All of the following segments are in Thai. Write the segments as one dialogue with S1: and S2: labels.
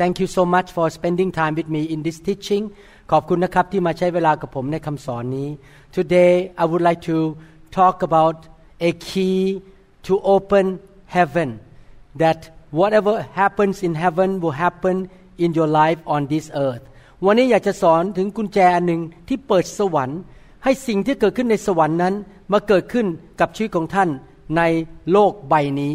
S1: Thank you so much for spending time with me in this teaching ขอบคุณนะครับที่มาใช้เวลากับผมในคำสอนนี้ Today I would like to talk about a key to open heaven that whatever happens in heaven will happen in your life on this earth วันนี้อยากจะสอนถึงกุญแจอันหนึ่งที่เปิดสวรรค์ ให้สิ่งที่เกิดขึ้นในสวรรค์นั้น มาเกิดขึ้นกับชีวิตของท่านในโลกใบนี้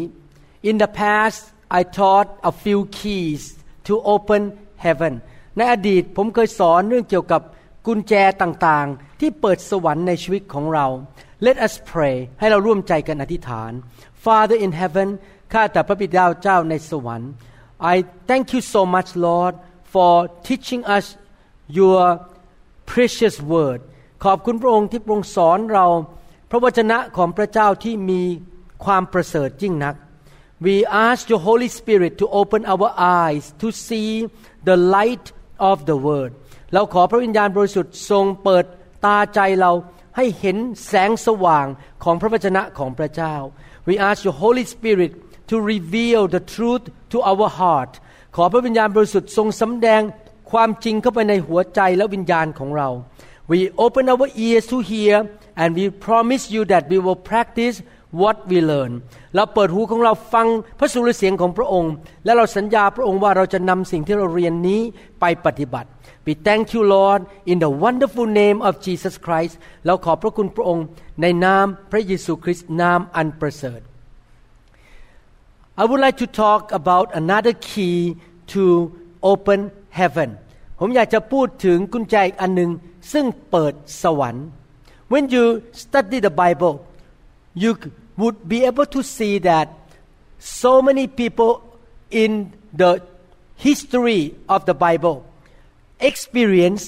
S1: In the past I taught a few keys to open heaven ในอดีตผมเคยสอนเรื่องเกี่ยวกับกุญแจต่างๆ ที่เปิดสวรรค์ในชีวิตของเรา Let us pray ให้เราร่วมใจกันอธิษฐาน Father in heaven ข้าแต่พระบิดาเจ้าในสวรรค์ I thank you so much Lord for teaching us your precious word ขอบคุณพระองค์ที่พรงสอนเรา พระวจนะของพระเจ้าที่มีความประเสริฐยิ่งนัก We ask your Holy Spirit to open our eyes to see the light of the word เราขอพระวิญญาณบริสุทธิ์ทรงเปิดตาใจเราให้เห็นแสงสว่างของพระวจนะของพระเจ้า We ask your Holy Spirit to reveal the truth to our heart ขอพระวิญญาณบริสุทธิ์ทรงสำแดงความจริงเข้าไปในหัวใจและวิญญาณของเรา We open our ears to hear and we promise you that we will practice what we learn เราเปิดหูของเราฟังพระสุรเสียงของพระองค์ และเราสัญญาพระองค์ว่าเราจะนำสิ่งที่เราเรียนนี้ไปปฏิบัติ We thank you Lord in the wonderful name of Jesus Christ เราขอบพระคุณพระองค์ในนามพระเยซูคริสต์นามอันประเสริฐ I would like to talk about another key to open heaven ผมอยากจะพูดถึงกุญแจอีกอันหนึ่งซึ่งเปิดสวรรค์ When you study the Bible you would be able to see that so many people in the history of the Bible experience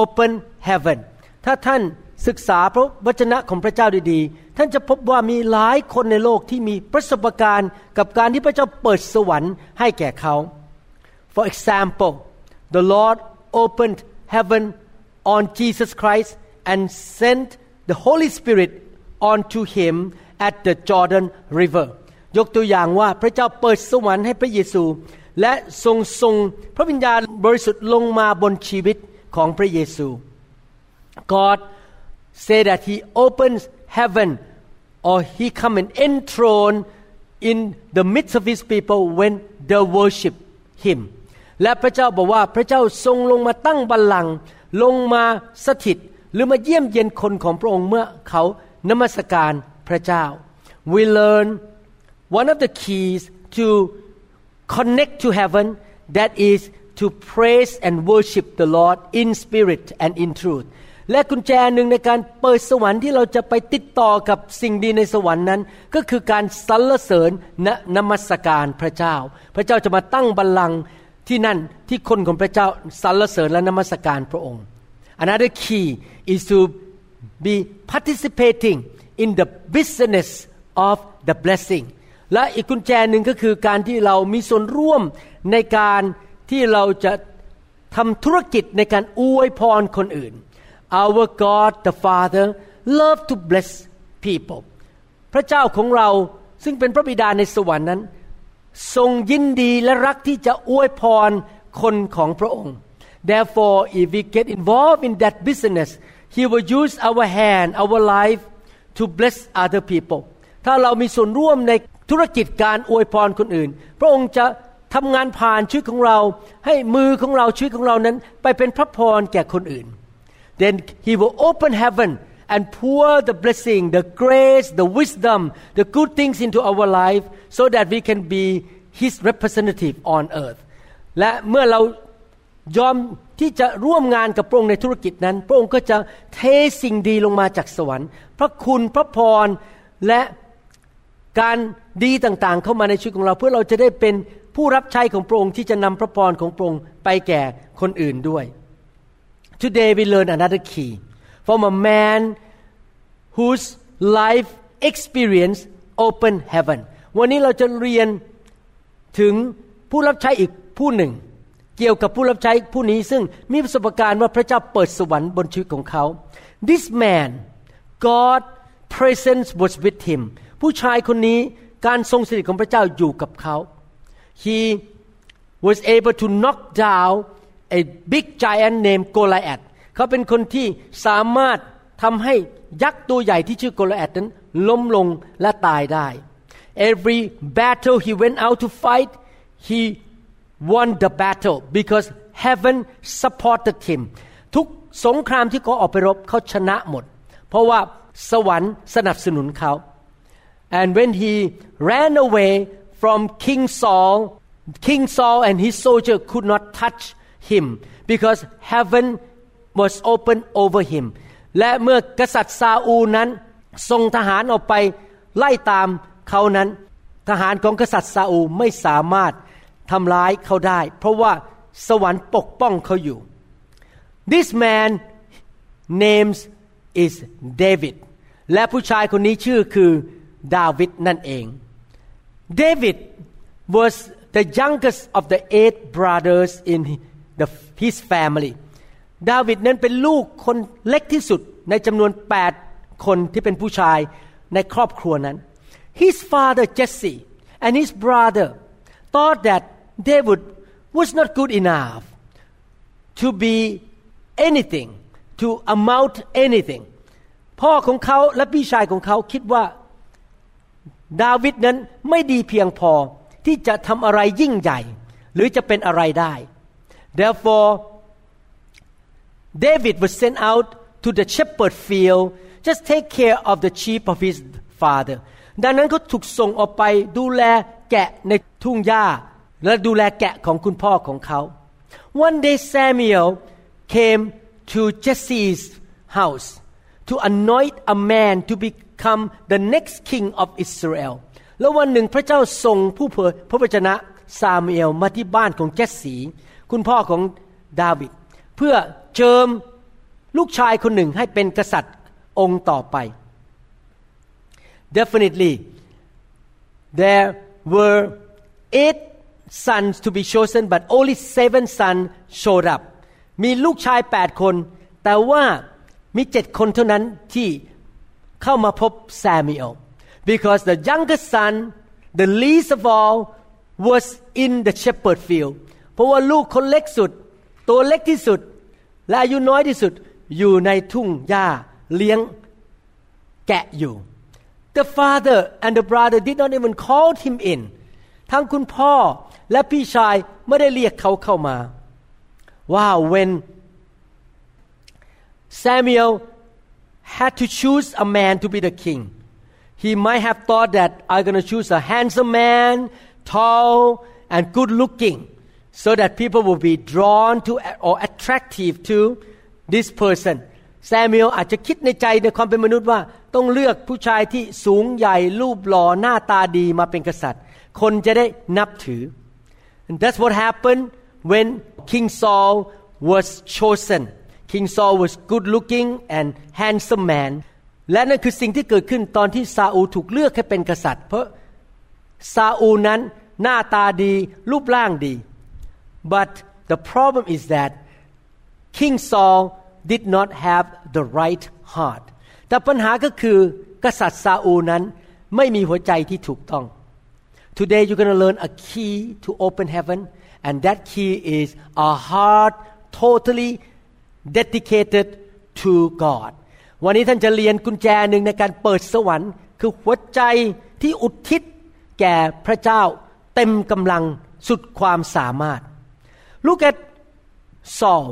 S1: open heaven ถ้าท่านศึกษาพระวจนะของพระเจ้าดีๆ ท่านจะพบว่ามีหลายคนในโลกที่มีประสบการณ์กับการที่พระเจ้าเปิดสวรรค์ให้แก่เขา For example the Lord opened heaven on Jesus Christ and sent the Holy Spirit onto him at the Jordan River ยกตัวอย่างว่าพระเจ้าเปิดสวรรค์ให้พระเยซู และทรงทรงพระวิญญาณบริสุทธิ์ลงมาบนชีวิตของพระเยซู God say that he opens heaven or he come and enthrone in the midst of his people when they worship him และพระเจ้าบอกว่าพระเจ้าทรงลงมาตั้งบัลลังก์ลงมาสถิต หรือมาเยี่ยมเยียนคนของพระองค์เมื่อเขา นมัสการพระเจ้า we learn one of the keys to connect to heaven that is to praise and worship the Lord in spirit and in truth และกุญแจหนึ่งในการเปิดสวรรค์ที่เราจะไปติดต่อกับสิ่งดีในสวรรค์นั้น ก็คือการสรรเสริญณนมัสการพระเจ้า พระเจ้าจะมาตั้งบัลลังก์ที่นั่นที่คนของพระเจ้าสรรเสริญและนมัสการพระองค์ Another key is to be participating in the business of the blessing และอีกกุญแจหนึ่งก็คือการที่เรามีส่วนร่วมในการที่เราจะทำธุรกิจในการอวยพรคนอื่น Our God the Father love to bless people พระเจ้าของเราซึ่งเป็นพระบิดาในสวรรค์นั้น ทรงยินดีและรักที่จะอวยพรคนของพระองค์ Therefore if we get involved in that business He will use our hand our life to bless other people ถ้าเรามีส่วนร่วมในธุรกิจการอวยพรคนอื่น พระองค์จะทำงานผ่านชีวิตของเรา ให้มือของเราชีวิตของเรานั้น ไปเป็นพระพรแก่คนอื่น then he will open heaven and pour the blessing the grace the wisdom the good things into our life so that we can be his representative on earth และเมื่อเรา ยอมที่จะร่วมงานกับพระองค์ในธุรกิจนั้น พระองค์ก็จะเทสิ่งดีลงมาจากสวรรค์ พระคุณพระพรและการดีต่างๆ เข้ามาในชีวิตของเรา เพื่อเราจะได้เป็นผู้รับใช้ของพระองค์ที่จะนำพระพรของพระองค์ไปแก่คนอื่นด้วย Today we learn another key from a man whose life experience open heaven วันนี้เราจะเรียนถึงผู้รับใช้อีกผู้หนึ่ง เกี่ยวกับผู้รับใช้ผู้นี้ซึ่งมีประสบการณ์ว่าพระเจ้าเปิดสวรรค์บนชีวิตของเขา This man God presence was with him ผู้ชายคนนี้การทรงสถิตของพระเจ้าอยู่กับเขา He was able to knock down a big giant named Goliath เขาเป็นคนที่สามารถทำให้ยักษ์ตัวใหญ่ที่ชื่อโกลแอดนั้นล้มลงและตายได้ Every battle he went out to fight he won the battle because heaven supported him ทุกสงครามที่เขาออกไปรบเขาชนะหมด เพราะว่าสวรรค์สนับสนุนเขา and when he ran away from King Saul King Saul and his soldier could not touch him because heaven was open over him และเมื่อกษัตริย์ซาอูลนั้นส่งทหารออกไปไล่ตามเขานั้น ทหารของกษัตริย์ซาอูลไม่สามารถ ทำร้ายเขาได้ เพราะว่าสวรรค์ปกป้องเขาอยู่ This man names is David และผู้ชายคนนี้ชื่อคือดาวิดนั่นเอง David was the youngest of the eight brothers in the, his family ดาวิดนั้นเป็นลูกคนเล็กที่สุดในจำนวน 8 คนที่เป็นผู้ชายในครอบครัวนั้น His father Jesse and his brother thought that David was not good enough to be anything to amount anything พ่อของเขาและพี่ชายของเขาคิดว่า ดาวิดนั้นไม่ดีเพียงพอที่จะทำอะไรยิ่งใหญ่ หรือจะเป็นอะไรได้ therefore David was sent out to the shepherd field just take care of the sheep of his father ดังนั้นเขาถูกส่งออกไปดูแลแกะในทุ่งหญ้า และดูแลแกะของคุณพ่อของเขา One day Samuel came to Jesse's house to anoint a man to become the next king of Israel แล้ววันหนึ่งพระเจ้าส่งผู้เผยพระวจนะซามูเอลมาที่บ้านของเจสสีคุณพ่อของดาวิดเพื่อเจิมลูกชายคนหนึ่งให้เป็นกษัตริย์องค์ต่อไป Definitely there were eight sons to be chosen but only seven sons showed up มีลูกชายแปดคน แต่ว่ามีเจ็ดคนเท่านั้นที่เข้ามาพบซามูเอล because the youngest son the least of all was in the shepherd field เพราะว่าลูกคนเล็กสุด ตัวเล็กที่สุด และอายุน้อยที่สุดอยู่ในทุ่งหญ้าเลี้ยงแกะอยู่ the father and the brother did not even call him in ทั้งคุณพ่อ และพี่ชายไม่ได้เรียกเขาเข้ามา wow when Samuel had to choose a man to be the king he might have thought that I'm going to choose a handsome man tall and good looking so that people will be drawn to or attractive to this person แซมิเอลอาจจะคิดในใจในความเป็นมนุษย์ว่า ต้องเลือกผู้ชายที่สูงใหญ่รูปหล่อหน้าตาดีมาเป็นกษัตริย์ คนจะได้นับถือ and that's what happened when King Saul was chosen King Saul was good looking and handsome man และนั่นคือสิ่งที่เกิดขึ้นตอนที่ซาอูลถูกเลือกให้เป็นกษัตริย์ เพราะซาอูลนั้นหน้าตาดีรูปร่างดี but the problem is that King Saul did not have the right heart แต่ปัญหาก็คือกษัตริย์ซาอูลนั้นไม่มีหัวใจที่ถูกต้อง Today you're going to learn a key to open heaven and that key is a heart totally dedicated to God วันนี้ท่านจะเรียนกุญแจหนึ่งในการเปิดสวรรค์ คือหัวใจที่อุทิศแก่พระเจ้าเต็มกำลังสุดความสามารถ Look at Saul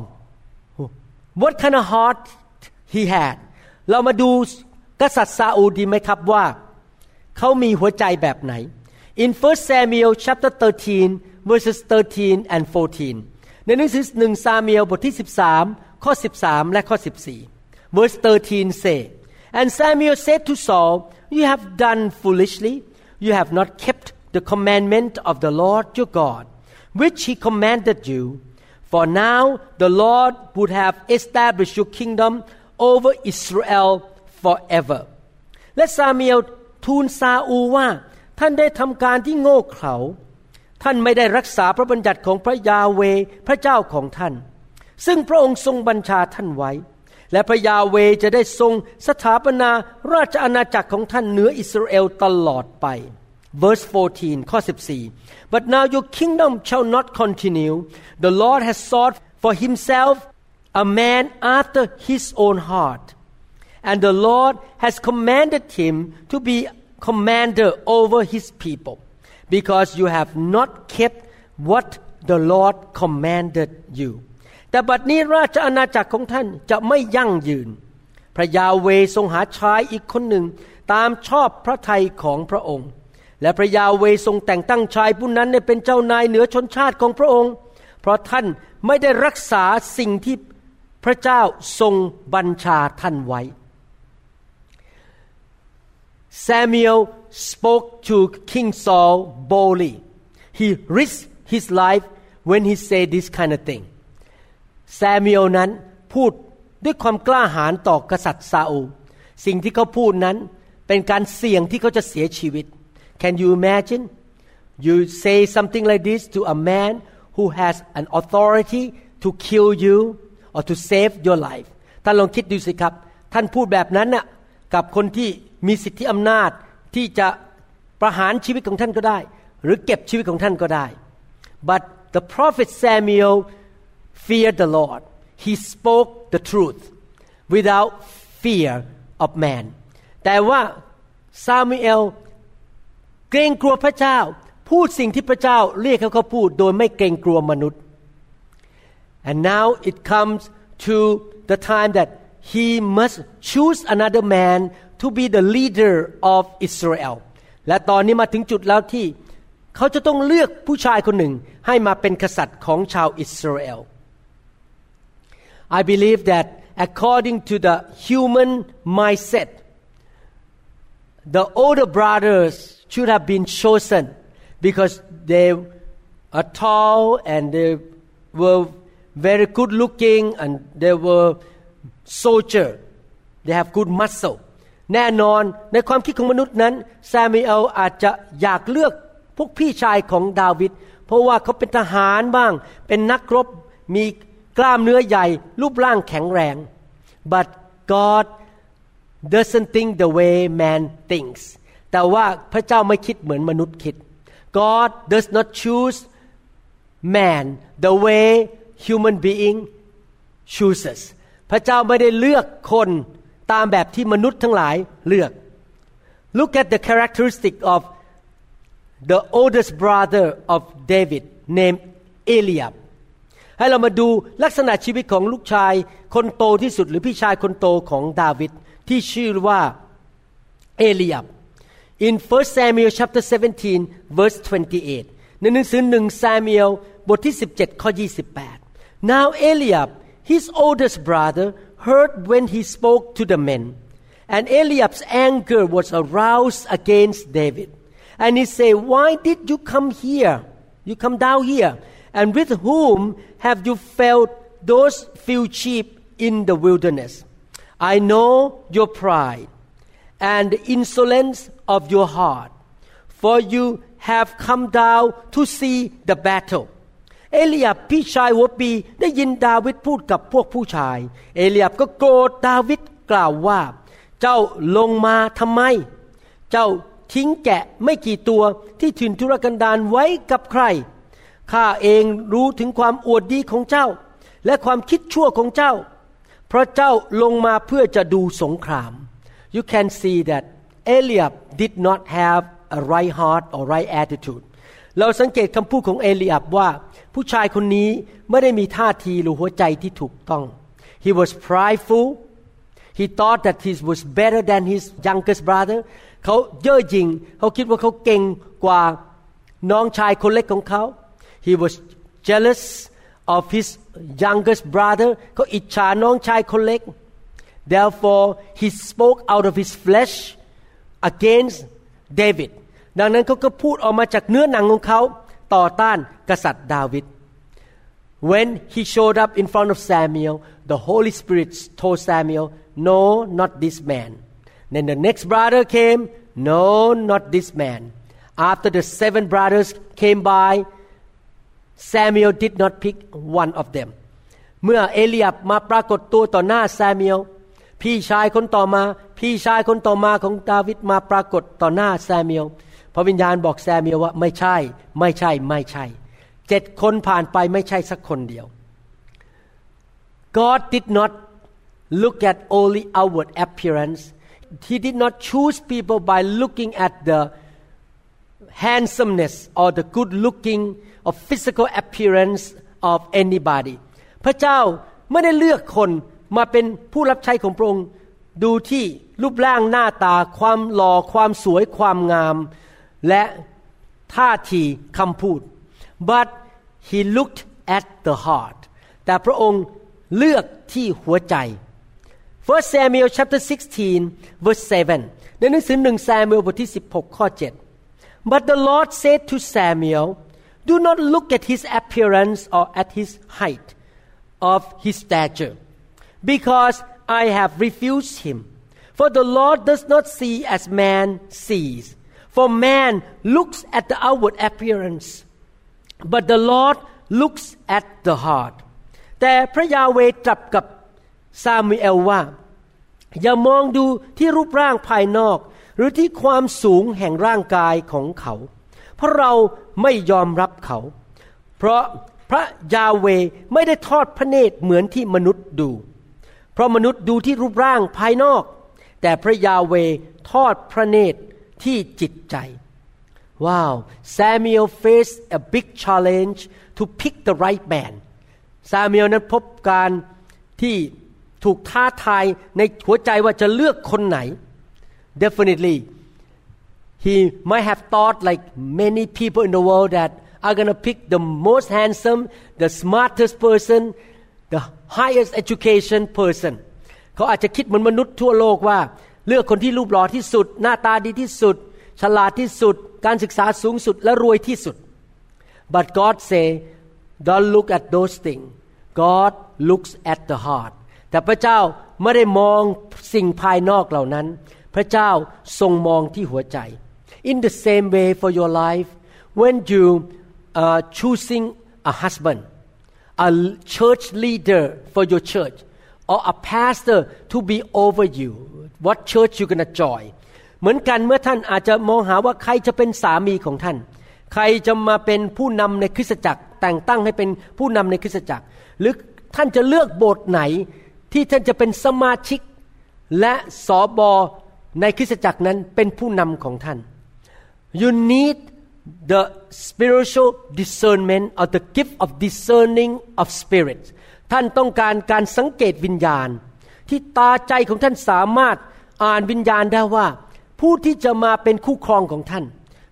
S1: what kind of heart he had เรามาดูกษัตริย์ซาอูดีไหมครับว่า เขามีหัวใจแบบไหน In 1 Samuel chapter 13 verses 13 and 14 ในหนังสือหนึ่งซาเมียลบทที่ 13 ข้อ 13 และข้อ 14 verse 13 say and Samuel said to Saul you have done foolishly you have not kept the commandment of the Lord your God, which he commanded you. For now the Lord would have established your kingdom over Israel forever. และซาเมียลทูลซาอูว่า ท่านได้ทำการที่โง่เขลา ท่านไม่ได้รักษาพระบัญญัติของพระยาเวพระเจ้าของท่าน ซึ่งพระองค์ทรงบัญชาท่านไว้ และพระยาเวจะได้ทรงสถาปนาราชอาณาจักรของท่านเหนืออิสราเอลตลอดไป verse 14ข้อ14 but now your kingdom shall not continue the Lord has sought for himself a man after his own heart and the Lord has commanded him to be commander over his people because you have not kept what the Lord commanded you แต่บัดนี้ราชอาณาจักรของท่านจะไม่ยั่งยืน พระยาเวทรงหาชายอีกคนหนึ่งตามชอบพระทัยของพระองค์ และพระยาเวทรงแต่งตั้งชายผู้นั้นเป็นเจ้านายเหนือชนชาติของพระองค์ เพราะท่านไม่ได้รักษาสิ่งที่พระเจ้าทรงบัญชาท่านไว้ Samuel spoke to King Saul boldly. He risked his life when he said this kind of thing. ซามูเอลนั้นพูดด้วยความกล้าหาญต่อกษัตริย์ซาอูลสิ่งที่เขาพูดนั้นเป็นการเสี่ยงที่เขาจะเสียชีวิต Can you imagine you say something like this to a man who has an authority to kill you or to save your life ท่านลองคิดดูสิครับ ท่านพูดแบบนั้นน่ะกับคนที่ มีสิทธิอำนาจที่จะประหารชีวิตของท่านก็ได้ หรือเก็บชีวิตของท่านก็ได้ but the prophet Samuel feared the Lord he spoke the truth without fear of man แต่ว่าซามูเอลเกรงกลัวพระเจ้า พูดสิ่งที่พระเจ้าเรียกเขาเขาพูดโดยไม่เกรงกลัวมนุษย์ and now it comes to the time that he must choose another man to be the leader of Israel และตอนนี้มาถึงจุดแล้วที่ เขาจะต้องเลือกผู้ชายคนหนึ่งให้มาเป็นกษัตริย์ของชาวอิสราเอล I believe that according to the human mindset the older brothers should have been chosen because they are tall and they were very good looking and they were soldier they have good muscle แน่นอนในความคิดของมนุษย์นั้น ซามูเอลอาจจะอยากเลือกพวกพี่ชายของดาวิดเพราะว่าเขาเป็นทหารบ้าง เป็นนักรบมีกล้ามเนื้อใหญ่ รูปร่างแข็งแรง but God doesn't think the way man thinks แต่ว่าพระเจ้าไม่คิดเหมือนมนุษย์คิด God does not choose man the way human being chooses พระเจ้าไม่ได้เลือกคน ตามแบบที่มนุษย์ทั้งหลายเลือก Look at the characteristic of the oldest brother of David named Eliab ให้เรามาดูลักษณะชีวิตของลูกชายคนโตที่สุดหรือพี่ชายคนโตของดาวิดที่ชื่อว่าเอลียบ in 1 Samuel chapter 17 verse 28ในหนังสือหนึ่งซามูเอลบทที่ 17 ข้อ 28 now Eliab his oldest brother heard when he spoke to the men and Eliab's anger was aroused against David. And he said why did you come here? You come down here. And with whom have you felt those few sheep in the wilderness? I know your pride and the insolence of your heart, for you have come down to see the battle. เอลียบพี่ชายหัวปีได้ยินดาวิดพูดกับพวกผู้ชาย เอลียบก็โกรธดาวิดกล่าวว่า เจ้าลงมาทำไม เจ้าทิ้งแกะไม่กี่ตัวที่ถิ่นทุรกันดารไว้กับใครข้าเองรู้ถึงความอวดดีของเจ้า และความคิดชั่วของเจ้า เพราะเจ้าลงมาเพื่อจะดูสงคราม you can see that Eliab did not have a right heart or right attitude เราสังเกตคำพูดของเอลีอับว่า ผู้ชายคนนี้ไม่ได้มีท่าทีหรือหัวใจที่ถูกต้อง he was prideful he thought that he was better than his youngest brother เขาเย่อหยิ่งเขาคิดว่าเขาเก่งกว่าน้องชายคนเล็กของเขา he was jealous of his youngest brother เขาอิจฉาน้องชายคนเล็ก therefore he spoke out of his flesh against David ดังนั้นเขาก็พูดออกมาจากเนื้อหนังของเขาต่อต้านกษัตริย์ดาวิด When he showed up in front of Samuel the Holy Spirit told Samuel no not this man then the next brother came no not this man after the seven brothers came by Samuel did not pick one of them เมื่อเอลียบมาปรากฏตัวต่อหน้าซามูเอลพี่ชายคนต่อมา พี่ชายคนต่อมาของดาวิดมาปรากฏต่อหน้าซามูเอล พระวิญญาณบอกแซมูเอลว่าไม่ใช่ ไม่ใช่ไม่ใช่เจ็ดคนผ่านไปไม่ใช่สักคนเดียว God did not look at only outward appearance He did not choose people by looking at the handsomeness or the good looking or physical appearance of anybody พระเจ้าไม่ได้เลือกคนมาเป็นผู้รับใช้ของพระองค์ดูที่รูปร่างหน้าตาความหล่อความสวยความงาม และท่าทีคำพูด but he looked at the heart แต่พระองค์เลือกที่หัวใจ First Samuel chapter 16 verse 7ในหนังสือหนึ่งซามูเอลบทที่ 16 ข้อ 7 But the Lord said to Samuel Do not look at his appearance or at his height of his stature, because I have refused him. For the Lord does not see as man sees. For man looks at the outward appearance, but the Lord looks at the heart. แต่พระยาเวตรัสกับซามูเอลว่า อย่ามองดูที่รูปร่างภายนอก หรือที่ความสูงแห่งร่างกายของเขา เพราะเราไม่ยอมรับเขา เพราะพระยาเวไม่ได้ทอดพระเนตรเหมือนที่มนุษย์ดู เพราะมนุษย์ดูที่รูปร่างภายนอก แต่พระยาเวทอดพระเนตร ที่จิตใจว้าว Samuel faced a big challenge to pick the right man ซามูเอลนั้นพบการที่ถูกท้าทายในหัวใจว่าจะเลือกคนไหน definitely he might have thought like many people in the world that are going to pick the most handsome, the smartest person, the highest education person เขาอาจจะคิดเหมือนมนุษย์ทั่วโลกว่า เลือกคนที่รูปหล่อที่สุด หน้าตาดีที่สุด ฉลาดที่สุด การศึกษาสูงสุดและรวยที่สุด but God say don't look at those things God looks at the heart แต่พระเจ้าไม่ได้มองสิ่งภายนอกเหล่านั้น พระเจ้าทรงมองที่หัวใจ in the same way for your life when you uh, choosing a husband, a church leader for your church, or a pastor to be over you, what church you gonna join เหมือนกันเมื่อท่านอาจจะมองหาว่าใครจะเป็นสามีของท่าน ใครจะมาเป็นผู้นำในคริสตจักร แต่งตั้งให้เป็นผู้นำในคริสตจักร หรือท่านจะเลือกโบสถ์ไหนที่ท่านจะเป็นสมาชิก และสอบอในคริสตจักรนั้นเป็นผู้นำของท่าน you need the spiritual discernment or the gift of discerning of spirit ท่านต้องการการสังเกตวิญญาณ ที่ตาใจของท่านสามารถอ่านวิญญาณได้ว่า ผู้ที่จะมาเป็นคู่ครองของท่าน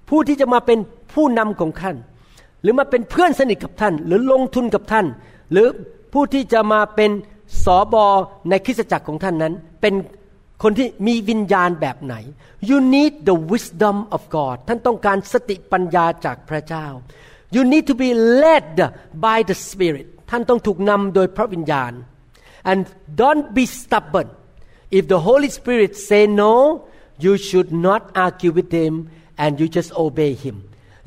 S1: ผู้ที่จะมาเป็นผู้นำของท่าน หรือมาเป็นเพื่อนสนิทกับท่าน หรือลงทุนกับท่าน หรือผู้ที่จะมาเป็นสอบอในคริสตจักรของท่านนั้น เป็นคนที่มีวิญญาณแบบไหน you need the wisdom of God ท่านต้องการสติปัญญาจากพระเจ้า you need to be led by the Spirit ท่านต้องถูกนำโดยพระวิญญาณ and don't be stubborn if the Holy Spirit say no you should not argue with him and you just obey him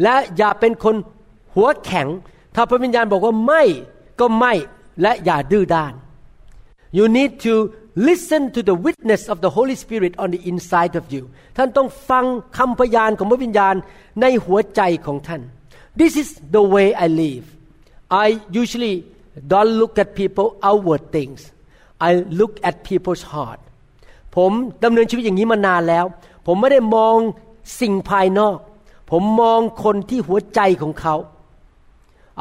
S1: และอย่าเป็นคนหัวแข็ง ถ้าพระวิญญาณบอกว่าไม่ก็ไม่และอย่าดื้อด้าน you need to listen to the witness of the Holy Spirit on the inside of you ท่านต้องฟังคำพยานของพระวิญญาณในหัวใจของท่าน This is the way I live I usually don't look at people outward things I look at people's heart ผมดำเนินชีวิตอย่างนี้มานานแล้ว ผมไม่ได้มองสิ่งภายนอก ผมมองคนที่หัวใจของเขา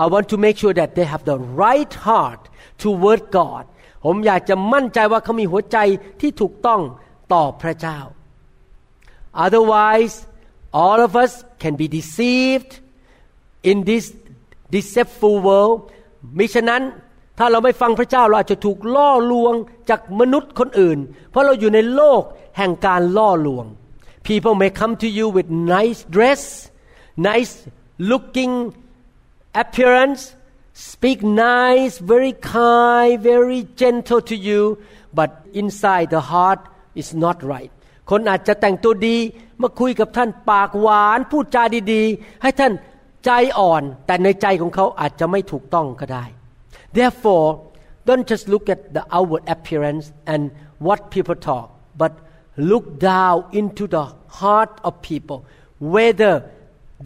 S1: I want to make sure that they have the right heart toward God ผมอยากจะมั่นใจว่าเขามีหัวใจที่ถูกต้องต่อพระเจ้า otherwise all of us can be deceived in this deceitful world มิฉะนั้นถ้าเราไม่ฟังพระเจ้าเราอาจจะถูกล่อลวงจากมนุษย์คนอื่น เพราะเราอยู่ในโลกแห่งการล่อลวง people may come to you with nice dress nice looking appearance speak nice very kind very gentle to you but inside the heart is not right คนอาจจะแต่งตัวดีมาคุยกับท่านปากหวานพูดจาดีๆ ให้ท่าน ใจอ่อน แต่ในใจของเขาอาจจะไม่ถูกต้องก็ได้ therefore don't just look at the outward appearance and what people talk but look down into the heart of people whether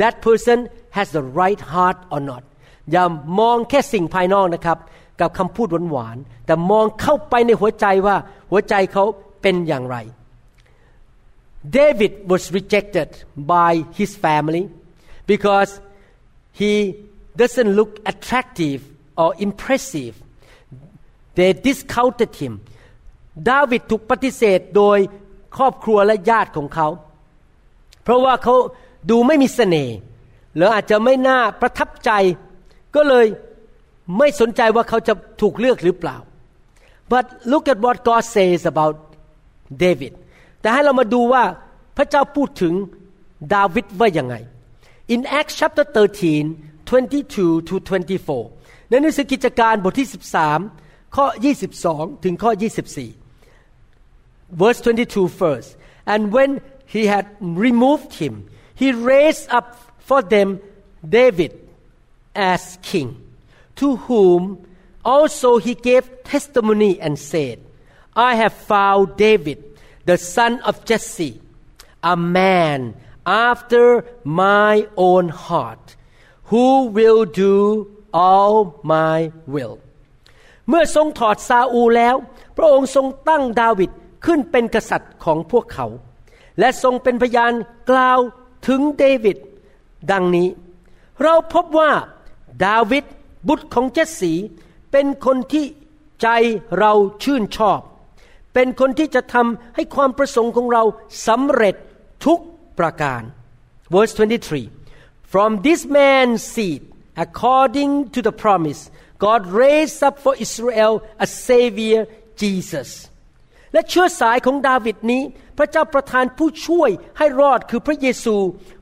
S1: that person has the right heart or not อย่ามองแค่สิ่งภายนอกนะครับ กับคำพูดหวานๆแต่มองเข้าไปในหัวใจว่าหัวใจเขาเป็นอย่างไร David was rejected by his family because he doesn't look attractive or impressive. They discounted him. ดาวิดถูกปฏิเสธโดยครอบครัวและญาติของเขา เพราะว่าเขาดูไม่มีเสน่ห์หรืออาจจะไม่น่าประทับใจ ก็เลยไม่สนใจว่าเขาจะถูกเลือกหรือเปล่า but look at what God says about David แต่ให้เรามาดูว่าพระเจ้าพูดถึงดาวิดว่ายังไง in Acts chapter 13 22 to 24 ในหนังสือกิจการบทที่ 13 ข้อ 22 ถึงข้อ 24 verse 22 first and when he had removed him he raised up for them David as king to whom also he gave testimony and said I have found David the son of Jesse, a man after my own heart, who will do all my will. เมื่อทรงถอดซาอูแล้ว พระองค์ทรงตั้งดาวิดขึ้นเป็นกษัตริย์ของพวกเขา และทรงเป็นพยานกล่าวถึงเดวิดดังนี้ เราพบว่าดาวิดบุตรของเจสสีเป็นคนที่ใจเราชื่นชอบ เป็นคนที่จะทำให้ความประสงค์ของเราสำเร็จทุก ประการ verse 23 from this man's seed according to the promise God raised up for Israel a savior Jesus และเชื้อสายของดาวิดนี้ พระเจ้าประทานผู้ช่วยให้รอดคือพระเยซู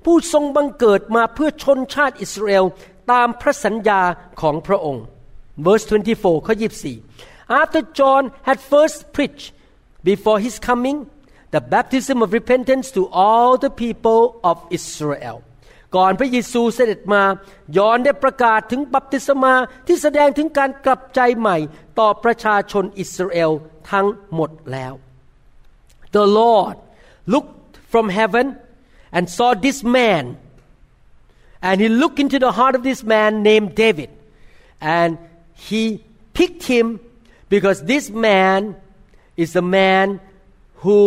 S1: ผู้ทรงบังเกิดมาเพื่อชนชาติอิสราเอลตามพระสัญญาของพระองค์ verse 24ข้อ24 after John had first preached before his coming the baptism of repentance to all the people of Israel ก่อนพระเยซูเสด็จมายอนได้ประกาศถึงบัพติศมาที่แสดงถึงการกลับใจใหม่ต่อประชาชนอิสราเอลทั้งหมดแล้ว The Lord looked from heaven and saw this man and he looked into the heart of this man named David and he picked him because this man is a man who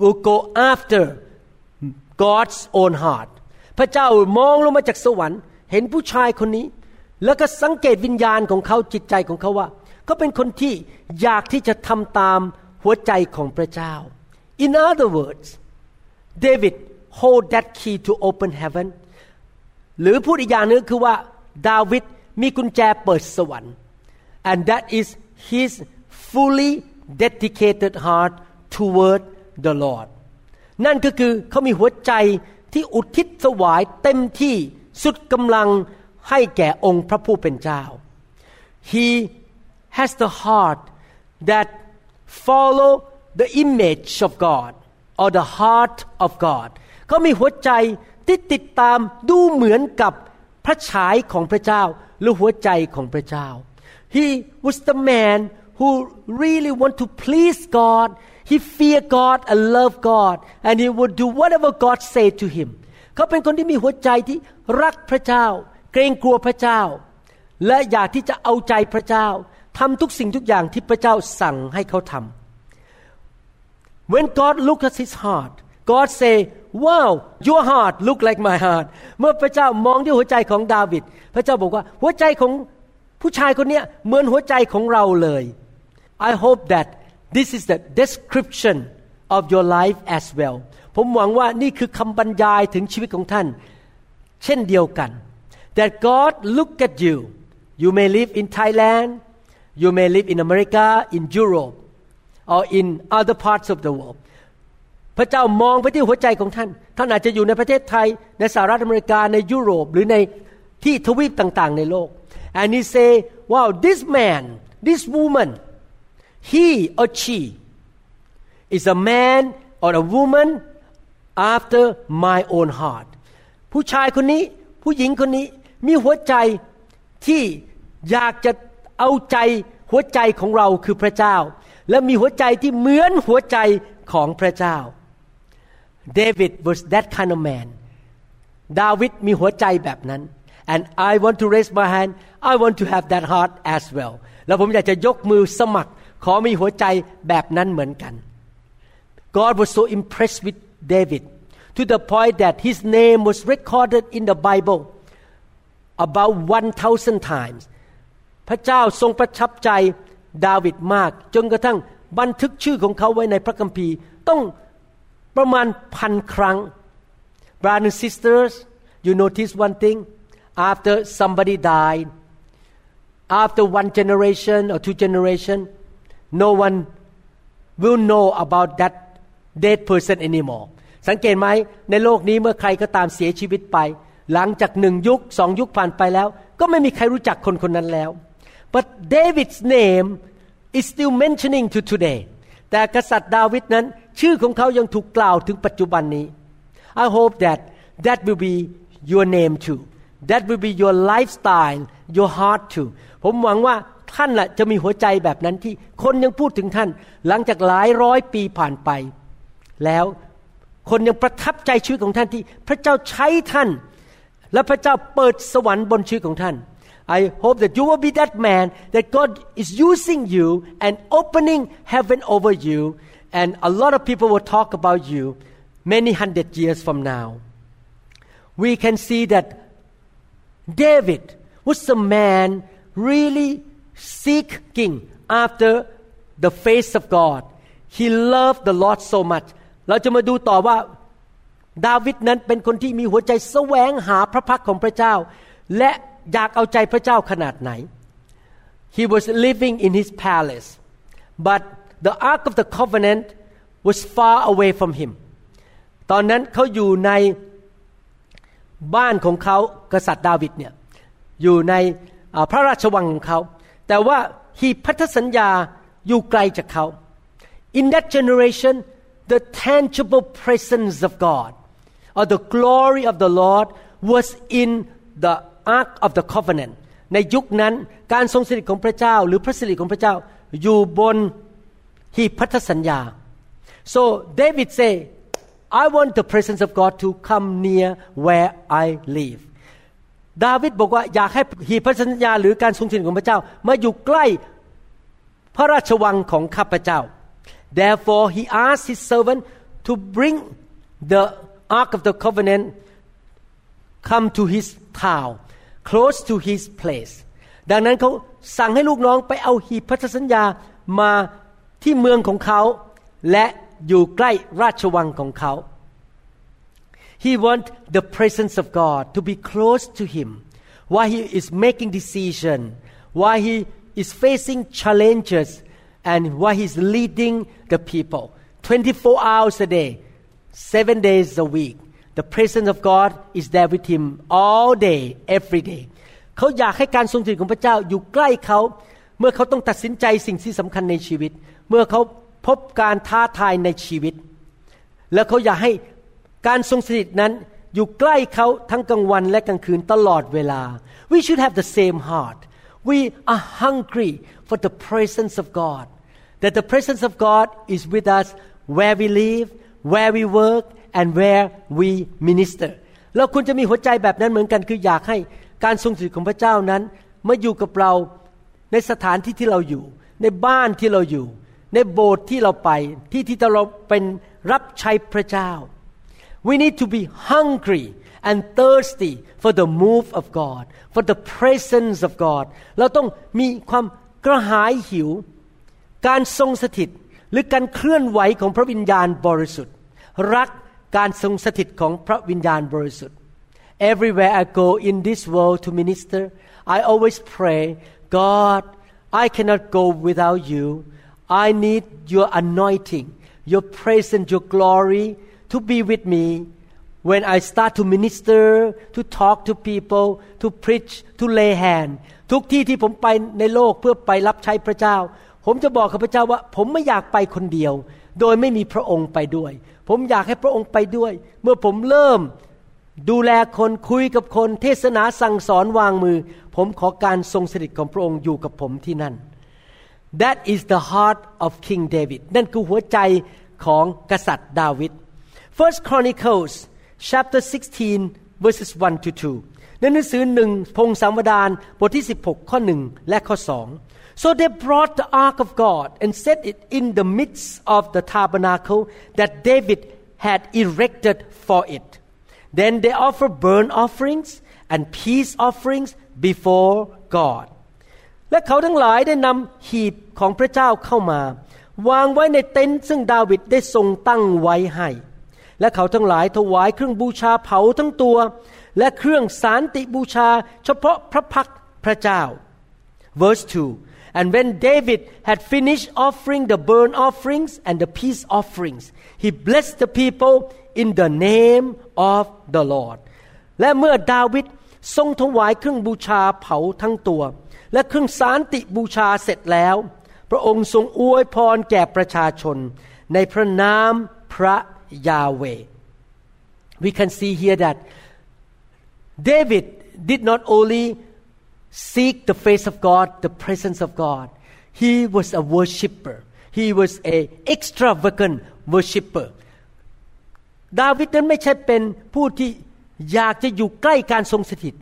S1: will go after God's own heart พระเจ้ามองลงมาจากสวรรค์ เห็นผู้ชายคนนี้ แล้วก็สังเกตวิญญาณของเขาจิตใจของเขาว่าเขาเป็นคนที่อยากที่จะทำตามหัวใจของพระเจ้า In other words David hold that key to open heaven หรือพูดอีกอย่างนึงคือว่า ดาวิดมีกุญแจเปิดสวรรค์ and that is his fully dedicated heart toward the Lord นั่นก็คือเขามีหัวใจที่อุทิศสวายเต็มที่สุดกำลังให้แก่องค์พระผู้เป็นเจ้า He has the heart that follow the image of God or the heart of God เขามีหัวใจที่ติดตามดูเหมือนกับพระฉายของพระเจ้า หรือหัวใจของพระเจ้า He was the man who really want to please God he fear God and love God and he would do whatever God say to him เขาเป็นคนที่มีหัวใจที่รักพระเจ้า เกรงกลัวพระเจ้า และอยากที่จะเอาใจพระเจ้าทำทุกสิ่งทุกอย่างที่พระเจ้าสั่งให้เขาทำ when God look at his heart God say wow your heart look like my heart เมื่อพระเจ้ามองที่หัวใจของดาวิดพระเจ้าบอกว่าหัวใจของผู้ชายคนนี้เหมือนหัวใจของเราเลย I hope that this is the description of your life as well ผมหวังว่านี่คือคำบรรยายถึงชีวิตของท่าน เช่นเดียวกัน that God look at you you may live in Thailand you may live in America in Europe or in other parts of the world พระเจ้ามองไปที่หัวใจของท่าน ท่านอาจจะอยู่ในประเทศไทย ในสหรัฐอเมริกา ในยุโรป หรือในที่ทวีปต่างๆ ในโลก and he say wow this man this woman he or she is a man or a woman after my own heart ผู้ชายคนนี้ ผู้หญิงคนนี้มีหัวใจที่อยากจะเอาใจหัวใจของเราคือพระเจ้า และมีหัวใจที่เหมือนหัวใจของพระเจ้า David was that kind of man ดาวิดมีหัวใจแบบนั้น and I want to raise my hand I want to have that heart as well แล้วผมอยากจะยกมือสมัคร ขอมีหัวใจแบบนั้นเหมือนกัน God was so impressed with David to the point that his name was recorded in the Bible about 1,000 times พระเจ้าทรงประทับใจดาวิดมาก จนกระทั่งบันทึกชื่อของเขาไว้ในพระคัมภีร์ต้องประมาณพันครั้ง Brothers and sisters you notice one thing after somebody died after one generation or two generation no one will know about that dead person anymore สังเกตไหมในโลกนี้เมื่อใครก็ตามเสียชีวิตไป หลังจากหนึ่งยุคสองยุคผ่านไปแล้ว ก็ไม่มีใครรู้จักคนคนนั้นแล้ว but David's name is still mentioning to today แต่กษัตริย์ดาวิดนั้น ชื่อของเขายังถูกกล่าวถึงปัจจุบันนี้ I hope that that will be your name too that will be your lifestyle your heart too ผมหวังว่า ท่านแหละจะมีหัวใจแบบนั้นที่คนยังพูดถึงท่าน หลังจากหลายร้อยปีผ่านไป แล้วคนยังประทับใจชีวิตของท่านที่พระเจ้าใช้ท่าน และพระเจ้าเปิดสวรรค์บนชีวิตของท่าน I hope that you will be that man that God is using you and opening heaven over you and a lot of people will talk about you many hundred years from now we can see that David was a man really seeking after the face of God he loved the Lord so much เราจะมาดูต่อว่าดาวิดนั้นเป็นคนที่มีหัวใจแสวงหาพระพักของพระเจ้า และอยากเอาใจพระเจ้าขนาดไหน he was living in his palace but the ark of the covenant was far away from him ตอนนั้นเขาอยู่ในบ้านของเขากษัตริย์ดาวิดเนี่ยอยู่ในพระราชวังของเขา แต่ว่าฮีพันธสัญญาอยู่ไกลจากเขา in that generation the tangible presence of God or the glory of the Lord was in the ark of the covenant ในยุคนั้นการทรงสถิตของพระเจ้า หรือพระสิริของพระเจ้าอยู่บนหีบพันธสัญญา so David say I want the presence of God to come near where I live ดาวิดบอกว่าอยากให้หีบพันธสัญญาหรือการทรงสถิตของพระเจ้ามาอยู่ใกล้พระราชวังของข้าพเจ้า therefore he asked his servant to bring the ark of the covenant come to his town close to his place ดังนั้นเขาสั่งให้ลูกน้องไปเอาหีบพันธสัญญามาที่เมืองของเขา และอยู่ใกล้ราชวังของเขา He want the presence of God to be close to him while he is making decision while he is facing challenges and while he's leading the people 24 hours a day seven days a week the presence of God is there with him all day every day เขาอยากให้การทรงสถิตของพระเจ้าอยู่ใกล้เขา เมื่อเขาต้องตัดสินใจสิ่งที่สำคัญในชีวิต เมื่อเขาพบการท้าทายในชีวิต แล้วเขาอยากให้ การทรงสถิตนั้นอยู่ใกล้เขาทั้งกลางวันและกลางคืนตลอดเวลา we should have the same heart we are hungry for the presence of God that the presence of God is with us where we live where we work and where we minister เราควรจะมีหัวใจแบบนั้นเหมือนกันคืออยากให้การทรงสถิตของพระเจ้านั้นมาอยู่กับเราในสถานที่ที่เราอยู่ ในบ้านที่เราอยู่ ในโบสถ์ที่เราไปที่ที่เราเป็นรับใช้พระเจ้า we need to be hungry and thirsty for the move of God for the presence of God เราต้องมีความกระหายหิว การทรงสถิตหรือการเคลื่อนไหวของพระวิญญาณบริสุทธิ์ รักการทรงสถิตของพระวิญญาณบริสุทธิ์ everywhere I go in this world to minister I always pray God I cannot go without you I need your anointing your presence, your glory to be with me when I start to minister, to talk to people, to preach, to lay hand ทุกที่ที่ผมไปในโลกเพื่อไปรับใช้พระเจ้า ผมจะบอกกับพระเจ้าว่า ผมไม่อยากไปคนเดียว โดยไม่มีพระองค์ไปด้วย ผมอยากให้พระองค์ไปด้วย เมื่อผมเริ่มดูแลคนคุยกับคนเทศนาสั่งสอนวางมือ ผมขอการทรงสถิตของพระองค์อยู่กับผมที่นั่น That is the heart of King David นั่นคือหัวใจของกษัตริย์ดาวิด First Chronicles chapter 16 verses 1 to 2ในหนังสือหนึ่งพงศาวดารบทที่ 16 ข้อหนึ่งและข้อสอง So they brought the ark of God and set it in the midst of the tabernacle that David had erected for it. Then they offered burnt offerings and peace offerings before God. และเขาทั้งหลายได้นำหีบของพระเจ้าเข้ามา วางไว้ในเต็นท์ซึ่งดาวิดได้ทรงตั้งไว้ให้ และเขาทั้งหลายถวายเครื่องบูชาเผาทั้งตัว และเครื่องสารติบูชาเฉพาะพระพักพระเจ้า verse 2 and when David had finished offering the burnt offerings and the peace offerings he blessed the people in the name of the Lord และเมื่อดาวิดทรงถวายเครื่องบูชาเผาทั้งตัว และเครื่องสารติบูชาเสร็จแล้ว พระองค์ทรงอวยพรแก่ประชาชน ในพระนามพระ ยาเว we can see here that David did not only seek the face of God, the presence of God. He was a worshipper. He was a extravagant worshipper. ดาวิดนั้นไม่ใช่เป็นผู้ที่อยากจะอยู่ใกล้การทรงสถิต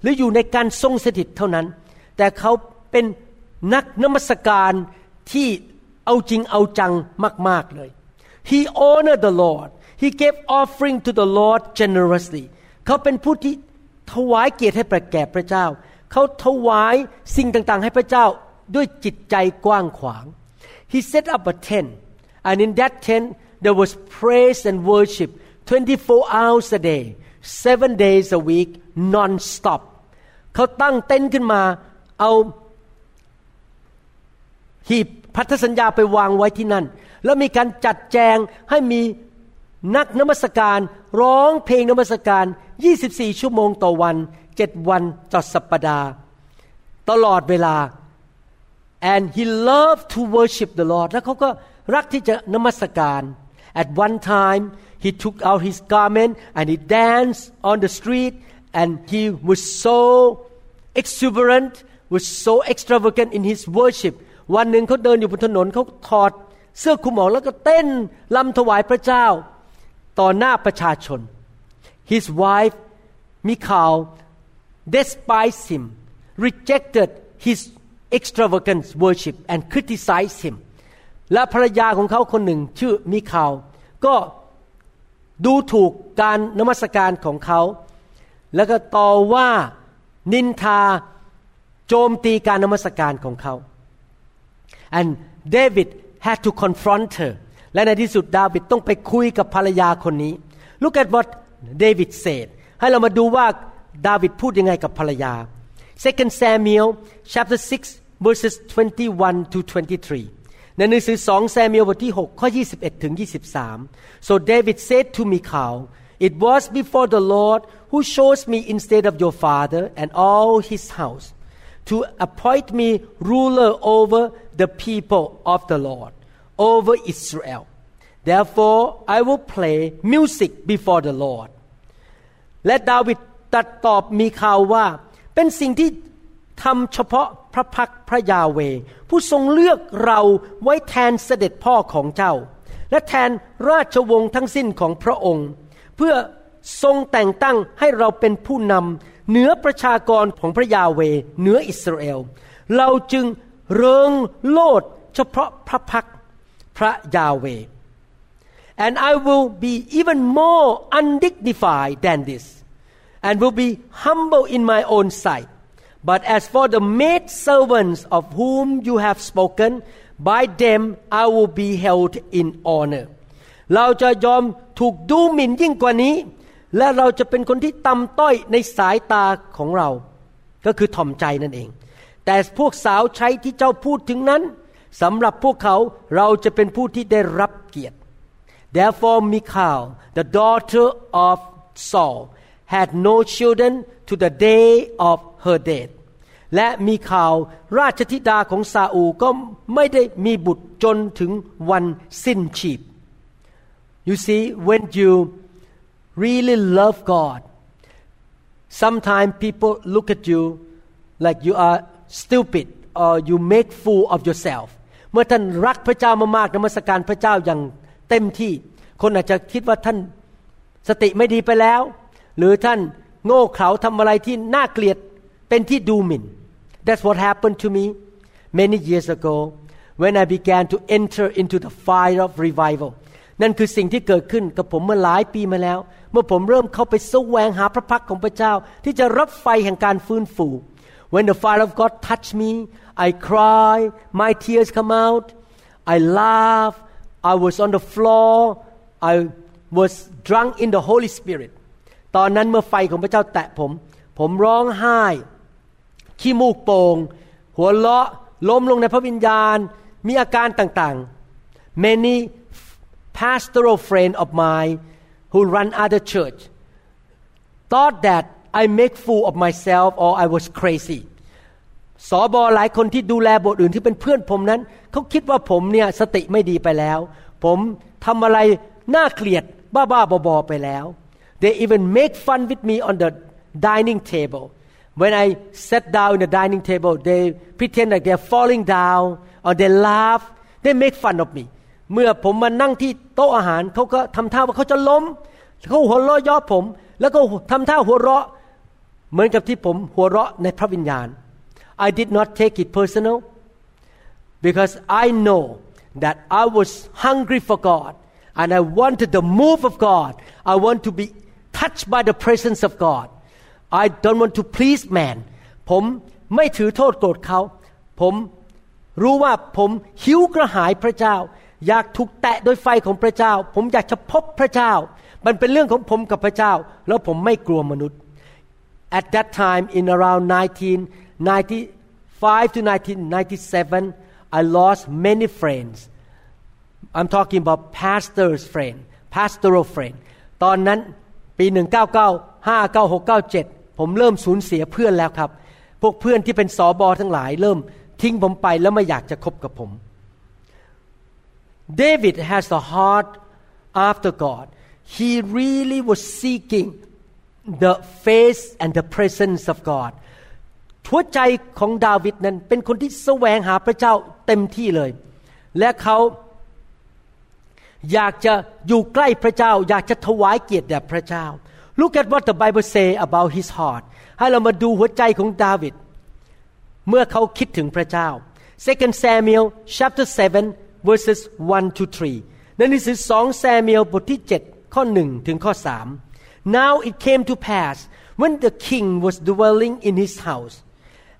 S1: หรืออยู่ในการทรงสถิตเท่านั้น แต่เขาเป็นนักนมัสการที่เอาจริงเอาจังมาก ๆ เลย He honored the Lord He gave offering to the Lord generously เขาเป็นผู้ที่ถวายเกียรติให้แก่พระเจ้า เขาถวายสิ่งต่างๆ ให้พระเจ้าด้วยจิตใจกว้างขวาง He set up a tent and in that tent there was praise and worship 24 hours a day seven days a week non-stop เขาตั้งเต็นท์ขึ้นมา เอาหีบพันธสัญญาไปวางไว้ที่นั่น แล้วมีการจัดแจงให้มีนักนมัสการ ร้องเพลงนมัสการ 24 ชั่วโมงต่อวัน 7 วันต่อสัปปดาห์ ตลอดเวลา and he loved to worship the Lord แล้วเขาก็รักที่จะนมัสการ at one time he took out his garment and he danced on the street and he was so exuberant was so extravagant in his worship วันหนึ่งเขาเดินอยู่บนถนนเขาถอด เสื้อคลุมออกแล้วก็เต้นลำถวายพระเจ้า ต่อหน้าประชาชน his wife Michal despised him rejected his extravagant worship and criticized him และภรรยาของเขาคนหนึ่งชื่อมิคาลก็ดูถูกการนมัสการของเขา แล้วก็ต่อว่านินทาโจมตีการนมัสการของเขา and David had to confront her และในที่สุดดาวิดต้องไปคุยกับภรรยาคนนี้ look at what David said ให้เรามาดูว่าดาวิดพูดยังไงกับภรรยา 2 Samuel chapter 6 verses 21 to 23 ในหนังสือ2 Samuel บทที่6ข้อ21ถึง23 so David said to Michal it was before the Lord who chose me instead of your father and all his house To appoint me ruler over the people of the Lord over Israel therefore I will play music before the Lord และดาวิดตัดตอบมีข่าวว่า เป็นสิ่งที่ทำเฉพาะพระพักพระยาเว ผู้ทรงเลือกเราไว้แทนเสด็จพ่อของเจ้า และแทนราชวงศ์ทั้งสิ้นของพระองค์ เพื่อทรงแต่งตั้งให้เราเป็นผู้นำเหนือประชากรของพระยาเวเหนืออิสราเอล เราจึงเริงโลดเฉพาะพระพักพระยาเว and I will be even more undignified than this and will be humble in my own sight. But as for the maid servants of whom you have spoken, by them I will be held in honor. เราจะยอมถูกดูหมิ่นยิ่งกว่านี้ และเราจะเป็นคนที่ต่ำต้อยในสายตาของเรา ก็คือถ่อมใจนั่นเอง แต่พวกสาวใช้ที่เจ้าพูดถึงนั้นสำหรับพวกเขาเราจะเป็นผู้ที่ได้รับเกียรติ Therefore Michal the daughter of Saul had no children to the day of her death และมีข่าวราชธิดาของซาอูก็ไม่ได้มีบุตรจนถึงวันสิ้นชีพ You see when you really love God sometimes people look at you like you are stupid or you make fool of yourself เมื่อท่านรักพระเจ้ามากๆนมัสการพระเจ้าอย่างเต็มที่ คนอาจจะคิดว่าท่านสติไม่ดีไปแล้ว หรือท่านโง่เขลาทำอะไรที่น่าเกลียดเป็นที่ดูหมิ่น That's what happened to me many years ago when I began to enter into the fire of revival นั่นคือสิ่งที่เกิดขึ้นกับผมเมื่อหลายปีมาแล้ว เมื่อผมเริ่มเข้าไปแสวงหาพระพักของพระเจ้า ที่จะรับไฟแห่งการฟื้นฟู When the fire of God touched me I cry my tears come out I laugh I was on the floor I was drunk in the Holy Spirit ตอนนั้นเมื่อไฟของพระเจ้าแตะผม ผมร้องไห้ ขี้มูกโป่งหัวเราะล้มลงในพระวิญญาณ มีอาการต่างๆ many pastoral friend of mine who run other church thought that I make fool of myself or I was crazy สอบอหลายคนที่ดูแลบทอื่นที่เป็นเพื่อนผมนั้น เขาคิดว่าผมเนี่ยสติไม่ดีไปแล้ว ผมทำอะไรน่าเกลียดบ้าๆบอๆไปแล้ว they even make fun with me on the dining table when I sat down in the dining table they pretend like they're falling down or they laugh they make fun of me เมื่อผมมานั่งที่โต๊ะอาหารเขาก็ทำท่าว่าเขาจะล้มเขาหัวเราะย่อผม แล้วก็ทำท่าหัวเราะ เหมือนกับที่ผมหัวเราะในพระวิญญาณ I did not take it personal because I know that I was hungry for God and I wanted the move of God I want to be touched by the presence of God I don't want to please man ผมไม่ถือโทษโกรธเขา ผมรู้ว่าผมหิวกระหายพระเจ้า อยากถูกแตะโดยไฟของพระเจ้า ผมอยากจะพบพระเจ้า มันเป็นเรื่องของผมกับพระเจ้า แล้วผมไม่กลัวมนุษย์ At that time in around 1995 to 1997 I lost many friends I'm talking about pastors friend pastoral friend ตอนนั้นปี 199 59697 ผมเริ่มสูญเสียเพื่อนแล้วครับ พวกเพื่อนที่เป็นสอบอทั้งหลายเริ่มทิ้งผมไปแล้วไม่อยากจะคบกับผม David has the heart after God he really was seeking the face and the presence of God หัวใจของดาวิดนั้นเป็นคนที่แสวงหาพระเจ้าเต็มที่เลย และเขาอยากจะอยู่ใกล้พระเจ้า อยากจะถวายเกียรติแด่พระเจ้า Look at what the Bible say about his heart ให้เรามาดูหัวใจของดาวิดเมื่อเขาคิดถึงพระเจ้า Second Samuel chapter 7 verses 1 to 3นั่นนี่คือสองแซมิเอลบทที่ 7 ข้อ 1 ถึงข้อ 3 Now it came to pass when the king was dwelling in his house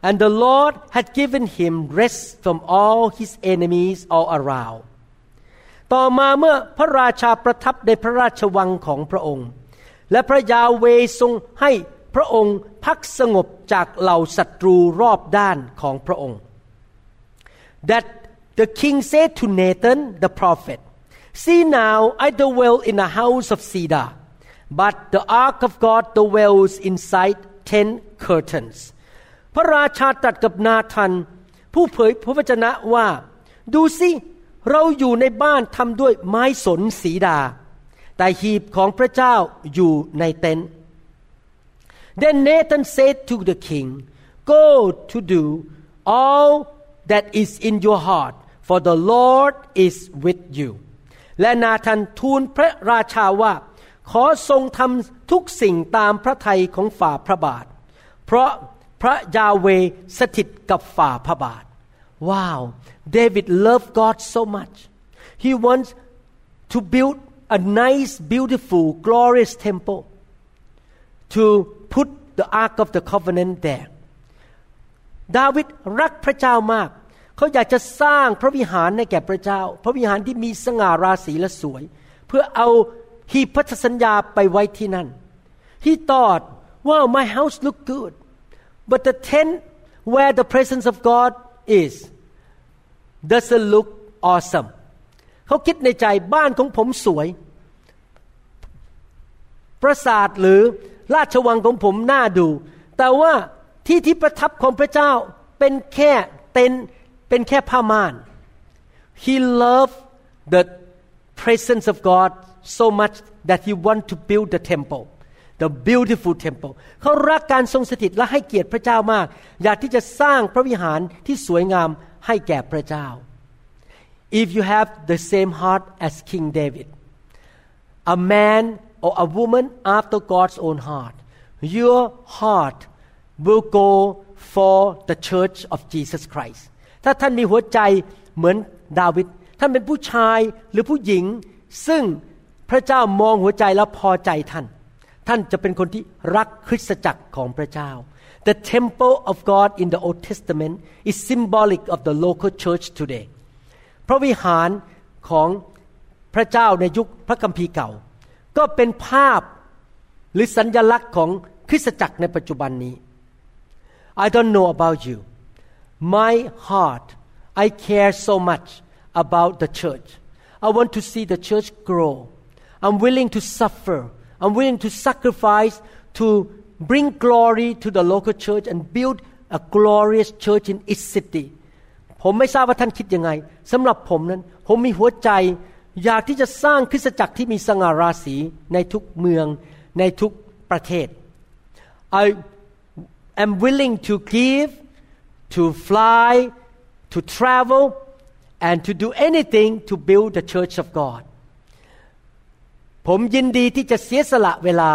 S1: and the Lord had given him rest from all his enemies all around ต่อมาเมื่อพระราชาประทับในพระราชวังของพระองค์ และพระยาเวทรงให้พระองค์พักสงบจากเหล่าศัตรูรอบด้านของพระองค์ that the king said to Nathan the prophet see now I dwell in a house of cedar but the ark of God dwells inside ten curtains พระราชาตรัสกับนาธันผู้เผยพระวจนะว่า ดูสิเราอยู่ในบ้านทำด้วยไม้สนสีดา แต่หีบของพระเจ้าอยู่ในเต็นท์ Then Nathan said to the king Go to do all that is in your heart for the Lord is with you และนาธันทูลพระราชาว่า ขอทรงทำทุกสิ่งตามพระทัยของฝ่าพระบาท เพราะพระยาเวสถิตกับฝ่าพระบาท Wow David loved God so much he wants to build a nice beautiful glorious temple to put the ark of the covenant there ดาวิดรักพระเจ้ามาก เขาอยากจะสร้างพระวิหารให้แก่พระเจ้า พระวิหารที่มีสง่าราศีและสวย เพื่อเอาหีบพันธสัญญาไปไว้ที่นั่น He thought wow my house look good but the tent where the presence of God is doesn't look awesome เขาคิดในใจบ้านของผมสวย ปราสาทหรือราชวังของผมน่าดู แต่ว่าที่ที่ประทับของพระเจ้าเป็นแค่เต็น เป็นแค่ผ้าม่าน he loved the presence of God so much that he want to build the temple the beautiful temple เขารักการทรงสถิตและให้เกียรติพระเจ้ามาก อยากที่จะสร้างพระวิหารที่สวยงามให้แก่พระเจ้า if you have the same heart as King David a man or a woman after God's own heart your heart will go for the church of Jesus Christ ถ้าท่านมีหัวใจเหมือนดาวิดท่านเป็นผู้ชายหรือผู้หญิง ซึ่งพระเจ้ามองหัวใจแล้วพอใจท่าน ท่านจะเป็นคนที่รักคริสตจักรของพระเจ้า The temple of God in the Old Testament is symbolic of the local church today พระวิหารของพระเจ้าในยุคพระคัมภีร์เก่า ก็เป็นภาพหรือสัญญลักษณ์ของคริสตจักรในปัจจุบันนี้ I don't know about you my heart I care so much about the church I want to see the church grow I'm willing to suffer I'm willing to sacrifice to bring glory to the local church and build a glorious church in each city ผมไม่ทราบว่าท่านคิดยังไงสำหรับผมนั้น ผมมีหัวใจ อยากที่จะสร้างคริสตจักรที่มีสง่าราศีในทุกเมืองในทุกประเทศ I am willing to give to fly to travel and to do anything to build the church of God ผมยินดีที่จะเสียสละเวลา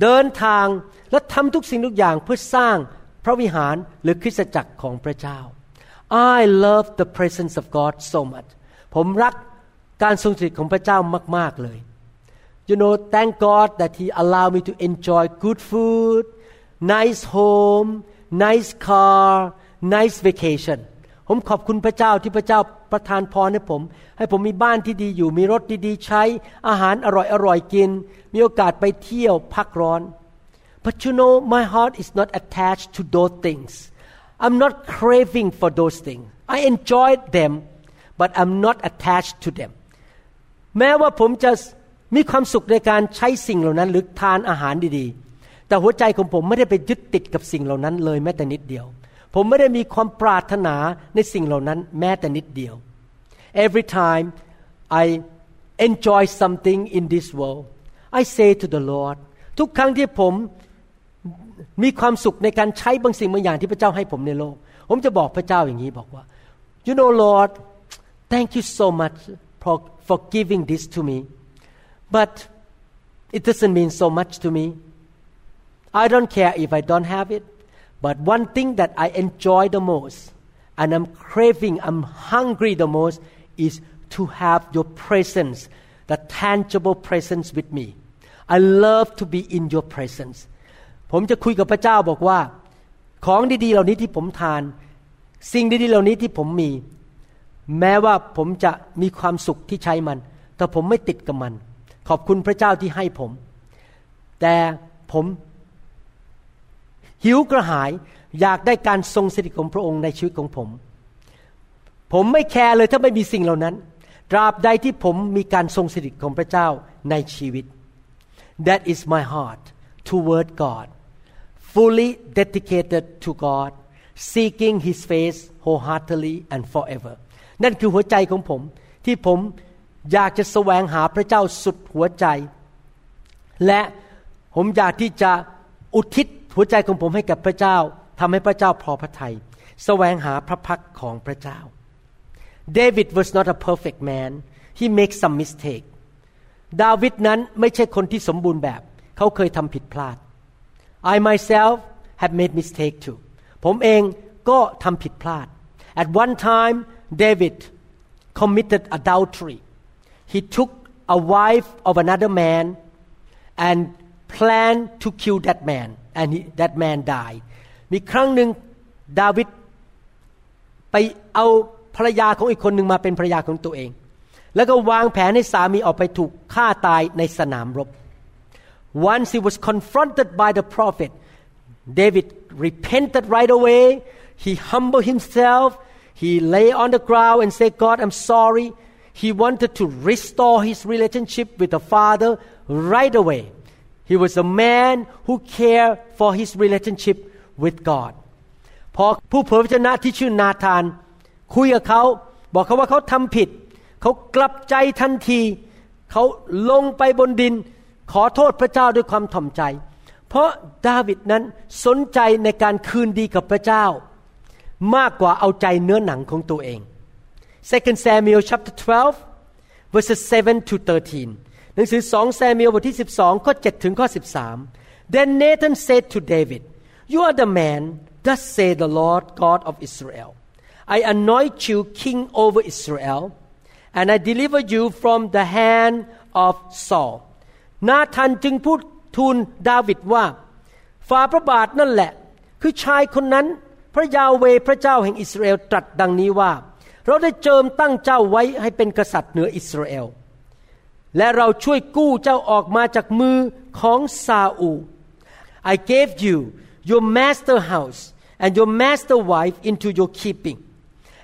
S1: เดินทางและทำทุกสิ่งทุกอย่างเพื่อสร้างพระวิหารหรือคริสตจักรของพระเจ้า I love the presence of God so much ผมรักการทรงสถิตของพระเจ้ามาก ๆ เลย You know thank God that He allowed me to enjoy good food nice home nice car nice vacation ผมขอบคุณพระเจ้าที่พระเจ้าประทานพรให้ผม ให้ผมมีบ้านที่ดีอยู่ มีรถดีๆ ใช้ อาหารอร่อยๆกิน มีโอกาสไปเที่ยวพักร้อน but you know my heart is not attached to those things I'm not craving for those things I enjoy them but I'm not attached to them แม้ว่าผมจะมีความสุขในการใช้สิ่งเหล่านั้นหรือทานอาหารดีๆ แต่หัวใจของผมไม่ได้ไปยึดติดกับสิ่งเหล่านั้นเลยแม้แต่นิดเดียว ผมไม่ได้มีความปรารถนาในสิ่งเหล่านั้นแม้แต่นิดเดียว every time I enjoy something in this world I say to the Lord ทุกครั้งที่ผมมีความสุขในการใช้บางสิ่งบางอย่างที่พระเจ้าให้ผมในโลก ผมจะบอกพระเจ้าอย่างนี้บอกว่า you know Lord thank you so much for for giving this to me but it doesn't mean so much to me I don't care if I don't have it but one thing that I enjoy the most and I'm craving I'm hungry the most is to have your presence the tangible presence with me I love to be in your presence ผมจะคุยกับพระเจ้าบอกว่า ของดีๆ เหล่านี้ที่ผมทาน สิ่งดีๆ เหล่านี้ที่ผมมี แม้ว่าผมจะมีความสุขที่ใช้มัน แต่ผมไม่ติดกับมัน ขอบคุณพระเจ้าที่ให้ผม แต่ผม หิวกระหายอยากได้การทรงสถิตของพระองค์ในชีวิตของผม ผมไม่แคร์เลยถ้าไม่มีสิ่งเหล่านั้น ตราบใดที่ผมมีการทรงสถิตของพระเจ้าในชีวิต That is my heart toward God fully dedicated to God seeking His face wholeheartedly and forever นั่นคือหัวใจของผมที่ผมอยากจะแสวงหาพระเจ้าสุดหัวใจ และผมอยากที่จะอุทิศ หัวใจของผมให้กับพระเจ้าทำให้พระเจ้าพอพระทยัยแสวงหาพระพักของพระเจ้า David was not a perfect man he makes some mistake ดาวิดนั้นไม่ใช่คนที่สมบูรณ์แบบ เขาเคยทำผิดพลาด I myself have made mistake too ผมเองก็ทำผิดพลาด At one time David committed adultery he took a wife of another man and planned to kill that man and he, that man died มีครั้งหนึ่งดาวิดไปเอาภรรยาของอีกคนหนึ่งมาเป็นภรรยาของตัวเอง แล้วก็วางแผนให้สามีออกไปถูกฆ่าตายในสนามรบ Once he was confronted by the prophet David repented right away he humbled himself he lay on the ground and said God I'm sorry he wanted to restore his relationship with the father right away He was a man who cared for his relationship with God พอผู้เผยพระชนะที่ชื่อนาธาน คุยกับเขา บอกเขาว่าเขาทำผิด เขากลับใจทันที เขาลงไปบนดิน ขอโทษพระเจ้าด้วยความถ่อมใจ เพราะดาวิดนั้นสนใจในการคืนดีกับพระเจ้า มากกว่าเอาใจเนื้อหนังของตัวเอง2 Samuel chapter 12 verses 7 to 13 หนังสือ2 Samuel บทที่ 12 ข้อ 7 ถึงข้อ 13 Then Nathan said to David You are the man thus say the Lord God of Israel I anoint you king over Israel and I deliver you from the hand of Saul นาธานจึงพูดทูลดาวิดว่าฝ่าพระบาทนั่นแหละ คือชายคนนั้น พระยาเวพระเจ้าแห่งอิสราเอลตรัสดังนี้ว่า เราได้เจิมตั้งเจ้าไว้ให้เป็นกษัตริย์เหนืออิสราเอล และเราช่วยกู้เจ้าออกมาจากมือของซาอู I gave you your master house and your master wife into your keeping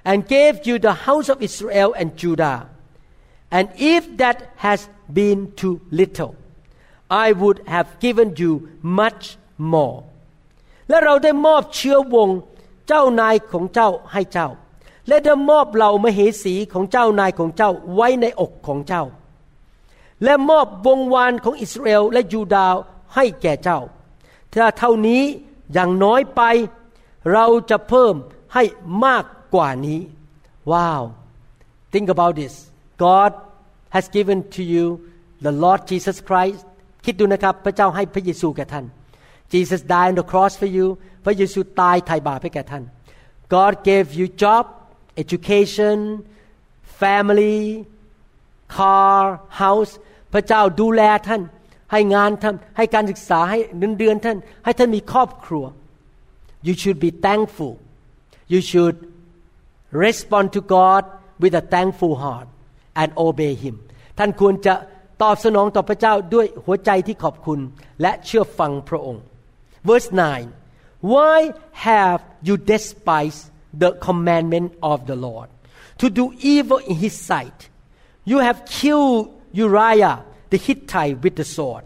S1: and gave you the house of Israel and Judah and if that has been too little I would have given you much more และเราได้มอบเชื้อวงเจ้านายของเจ้าให้เจ้า และได้มอบเหล่ามเหสีของเจ้านายของเจ้าไว้ในอกของเจ้า และมอบวงวานของอิสราเอลและยูดาห์ให้แก่เจ้า ถ้าเท่านี้อย่างน้อยไป เราจะเพิ่มให้มากกว่านี้ ว้าว think about this God has given to you the Lord Jesus Christ คิดดูนะครับพระเจ้าให้พระเยซูแก่ท่าน Jesus died on the cross for you พระเยซูตายไถ่บาปให้แก่ท่าน God gave you job education family car house พระเจ้าดูแลท่าน ให้งานท่านให้การศึกษาให้เงินเดือนท่าน ให้ท่านมีครอบครัว you should be thankful you should respond to God with a thankful heart and obey Him ท่านควรจะตอบสนองต่อพระเจ้าด้วยหัวใจที่ขอบคุณและเชื่อฟังพระองค์ verse 9 why have you despised the commandment of the Lord to do evil in His sight you have killed Uriah the Hittite with the sword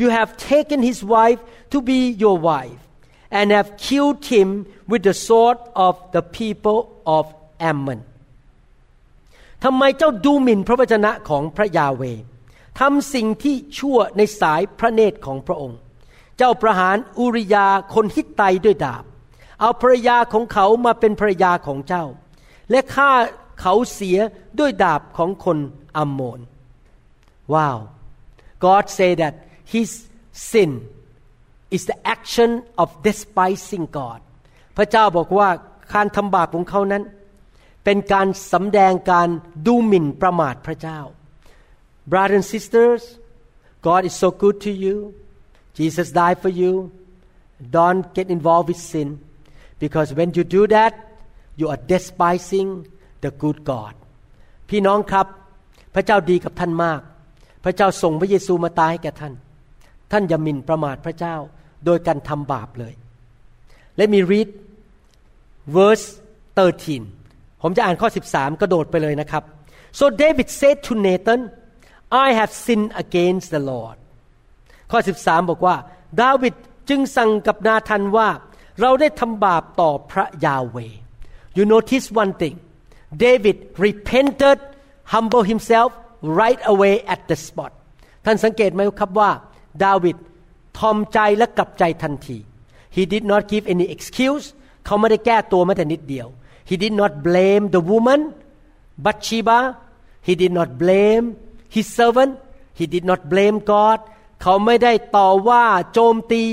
S1: you have taken his wife to be your wife and have killed him with the sword of the people of Ammon ทำไมเจ้าดูหมิ่นพระวจนะของพระยาเวทำสิ่งที่ชั่วในสายพระเนตรของพระองค์ เจ้าประหารอุริยาคนฮิตไตด้วยดาบ เอาภรรยาของเขามาเป็นภรรยาของเจ้า และฆ่าเขาเสียด้วยดาบของคนอัมโมน ว้าว God say that his sin is the action of despising God พระเจ้าบอกว่าการทำบาปของเขานั้น เป็นการสำแดงการดูหมิ่นประมาทพระเจ้า Brothers and sisters God is so good to you Jesus died for you don't get involved with sin because when you do that you are despising the good God พี่น้องครับ พระเจ้าดีกับท่านมาก พระเจ้าส่งพระเยซูมาตายให้แก่ท่าน ท่านอย่าหมิ่นประมาทพระเจ้าโดยการทำบาปเลย Let me read verse 13 ผมจะอ่านข้อ 13 กระโดดไปเลยนะครับ so David said to Nathan I have sinned against the Lord ข้อ 13 บอกว่า ดาวิดจึงสั่งกับนาธันว่า เราได้ทำบาปต่อพระยาเว You notice one thing David repented humble himself right away at the spot ท่านสังเกตไหมครับว่า ดาวิดทอมใจและกลับใจทันที He did not give any excuse เขาไม่ได้แก้ตัวแม้แต่นิดเดียว He did not blame the woman Bathsheba He did not blame his servant He did not blame God เขาไม่ได้ต่อว่าโจมตี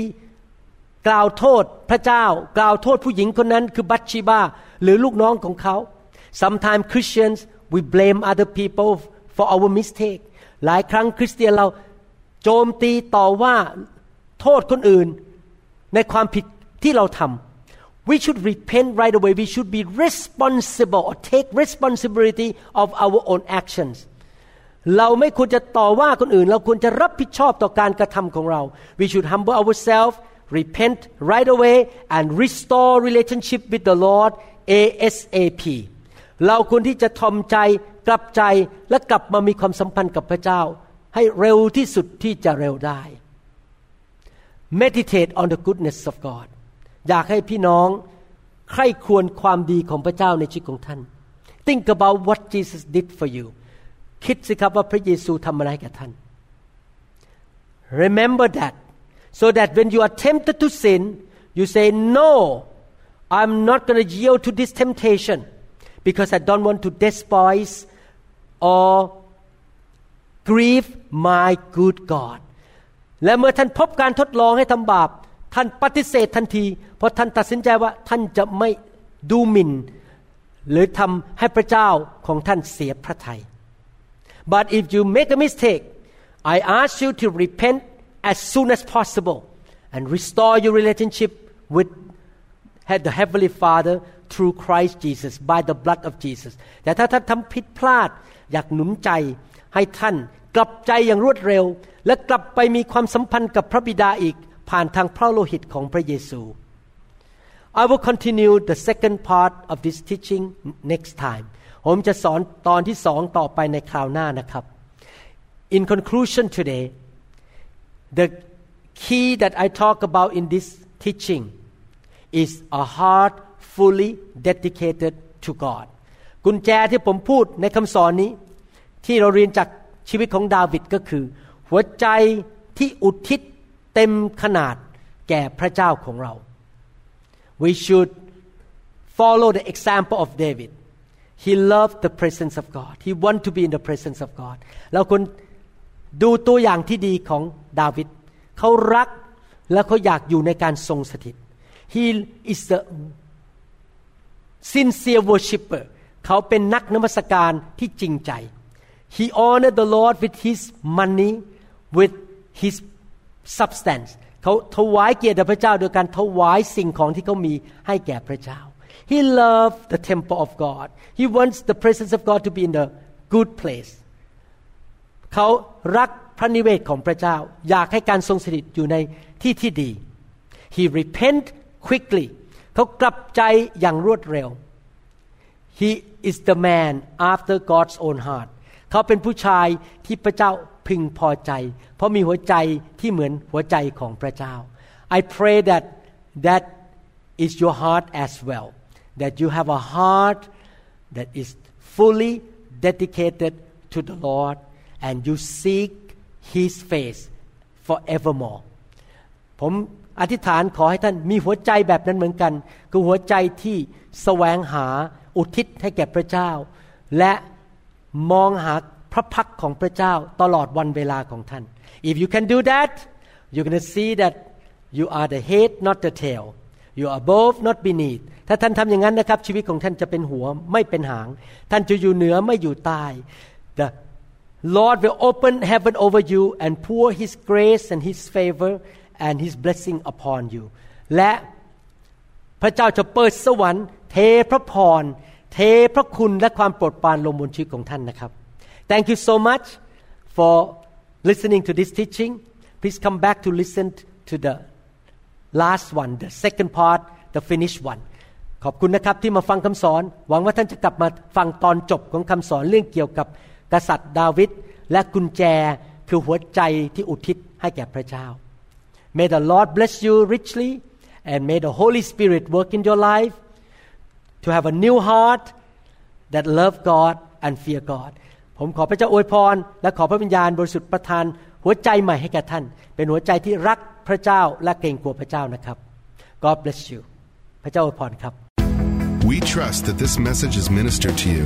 S1: กล่าวโทษพระเจ้า กล่าวโทษผู้หญิงคนนั้นคือบัตชีบาหรือลูกน้องของเขา Sometimes Christians we blame other people for our mistake หลายครั้งคริสเตียนเราโจมตีต่อว่าโทษคนอื่นในความผิดที่เราทำ we should repent right away we should be responsible or take responsibility of our own actions เราไม่ควรจะต่อว่าคนอื่น เราควรจะรับผิดชอบต่อการกระทำของเรา we should humble ourselves repent right away and restore relationship with the Lord ASAP เราควรที่จะทอมใจกลับใจและกลับมามีความสัมพันธ์กับพระเจ้า ให้เร็วที่สุดที่จะเร็วได้ meditate on the goodness of God อยากให้พี่น้องใคร่ควรความดีของพระเจ้าในชีวิตของท่าน think about what Jesus did for you คิดสิครับว่าพระเยซูทำอะไรกับท่าน remember that so that when you are tempted to sin you say no I'm not going to yield to this temptation because I don't want to despise or grieve my good God และเมื่อท่านพบการทดลองให้ทำบาป ท่านปฏิเสธทันที เพราะท่านตัดสินใจว่าท่านจะไม่ดูหมิ่น หรือทำให้พระเจ้าของท่านเสียพระทยัย but if you make a mistake I ask you to repent as soon as possible and restore your relationship with the Heavenly Father through Christ Jesus by the blood of Jesus แต่ถ้าท่านทำผิดพลาดอยากหนุนใจให้ท่านกลับใจอย่างรวดเร็ว และกลับไปมีความสัมพันธ์กับพระบิดาอีกผ่านทางพระโลหิตของพระเยซู I will continue the second part of this teaching next time ผมจะสอนตอนที่สองต่อไปในคราวหน้านะครับ In conclusion today the key that I talk about in this teaching is a heart fully dedicated to God กุญแจที่ผมพูดในคำสอนนี้ ที่เราเรียนจากชีวิตของดาวิดก็คือ หัวใจที่อุทิศเต็มขนาดแก่พระเจ้าของเรา we should follow the example of David he loved the presence of God he want to be in the presence of God เราควรดูตัวอย่างที่ดีของดาวิดเขารักและเขาอยากอยู่ในการทรงสถิต he is the sincere worshipper เขาเป็นนักนมัสการที่จริงใจ he honored the Lord with his money with his substance เขาถวายเกียรติพระเจ้าโดยการถวายสิ่งของที่เขามีให้แก่พระเจ้า he loved the temple of God he wants the presence of God to be in the good place เขารักพระนิเวศของพระเจ้า อยากให้การทรงสถิตอยู่ในที่ที่ดี he repent quickly เขากลับใจอย่างรวดเร็ว he is the man after God's own heart เขาเป็นผู้ชายที่พระเจ้าพึงพอใจ เพราะมีหัวใจที่เหมือนหัวใจของพระเจ้า I pray that that is your heart as well that you have a heart that is fully dedicated to the Lord and you seek His face forevermore ผม อธิษฐานขอให้ท่านมีหัวใจแบบนั้นเหมือนกัน คือหัวใจที่แสวงหาอุทิศให้แก่พระเจ้า และมองหาพระพักของพระเจ้าตลอดวันเวลาของท่าน if you can do that you're going to see that you are the head not the tail you are above not beneath ถ้าท่านทำอย่างนั้นนะครับ ชีวิตของท่านจะเป็นหัวไม่เป็นหาง ท่านจะอยู่เหนือไม่อยู่ใต้ the Lord will open heaven over you and pour His grace and His favor and His blessing upon you และพระเจ้าจะเปิดสวรรค์ เทพระพร เทพระคุณและความโปรดปรานลงบนชีวิตของท่านนะครับ Thank you so much for listening to this teaching please come back to listen to the last one the second part the finished one ขอบคุณนะครับที่มาฟังคำสอน หวังว่าท่านจะกลับมาฟังตอนจบของคำสอนเรื่องเกี่ยวกับกษัตริย์ดาวิดและกุญแจคือหัวใจที่อุทิศให้แก่พระเจ้า May the Lord bless you richly and may the Holy Spirit work in your life to have a new heart that love God and fear God ผมขอพระเจ้าอวยพร และขอพระวิญญาณบริสุทธิ์ประทาน หัวใจใหม่ให้แก่ท่าน เป็นหัวใจที่รักพระเจ้าและเกรงกลัวพระเจ้านะครับ God bless you พระเจ้าอวยพรครับ
S2: We trust that this message is ministered to you.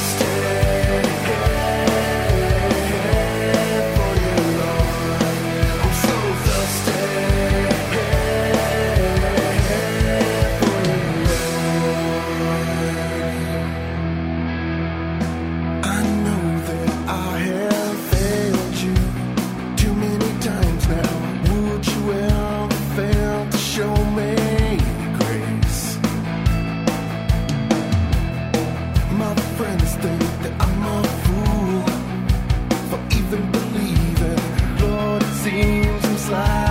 S2: slide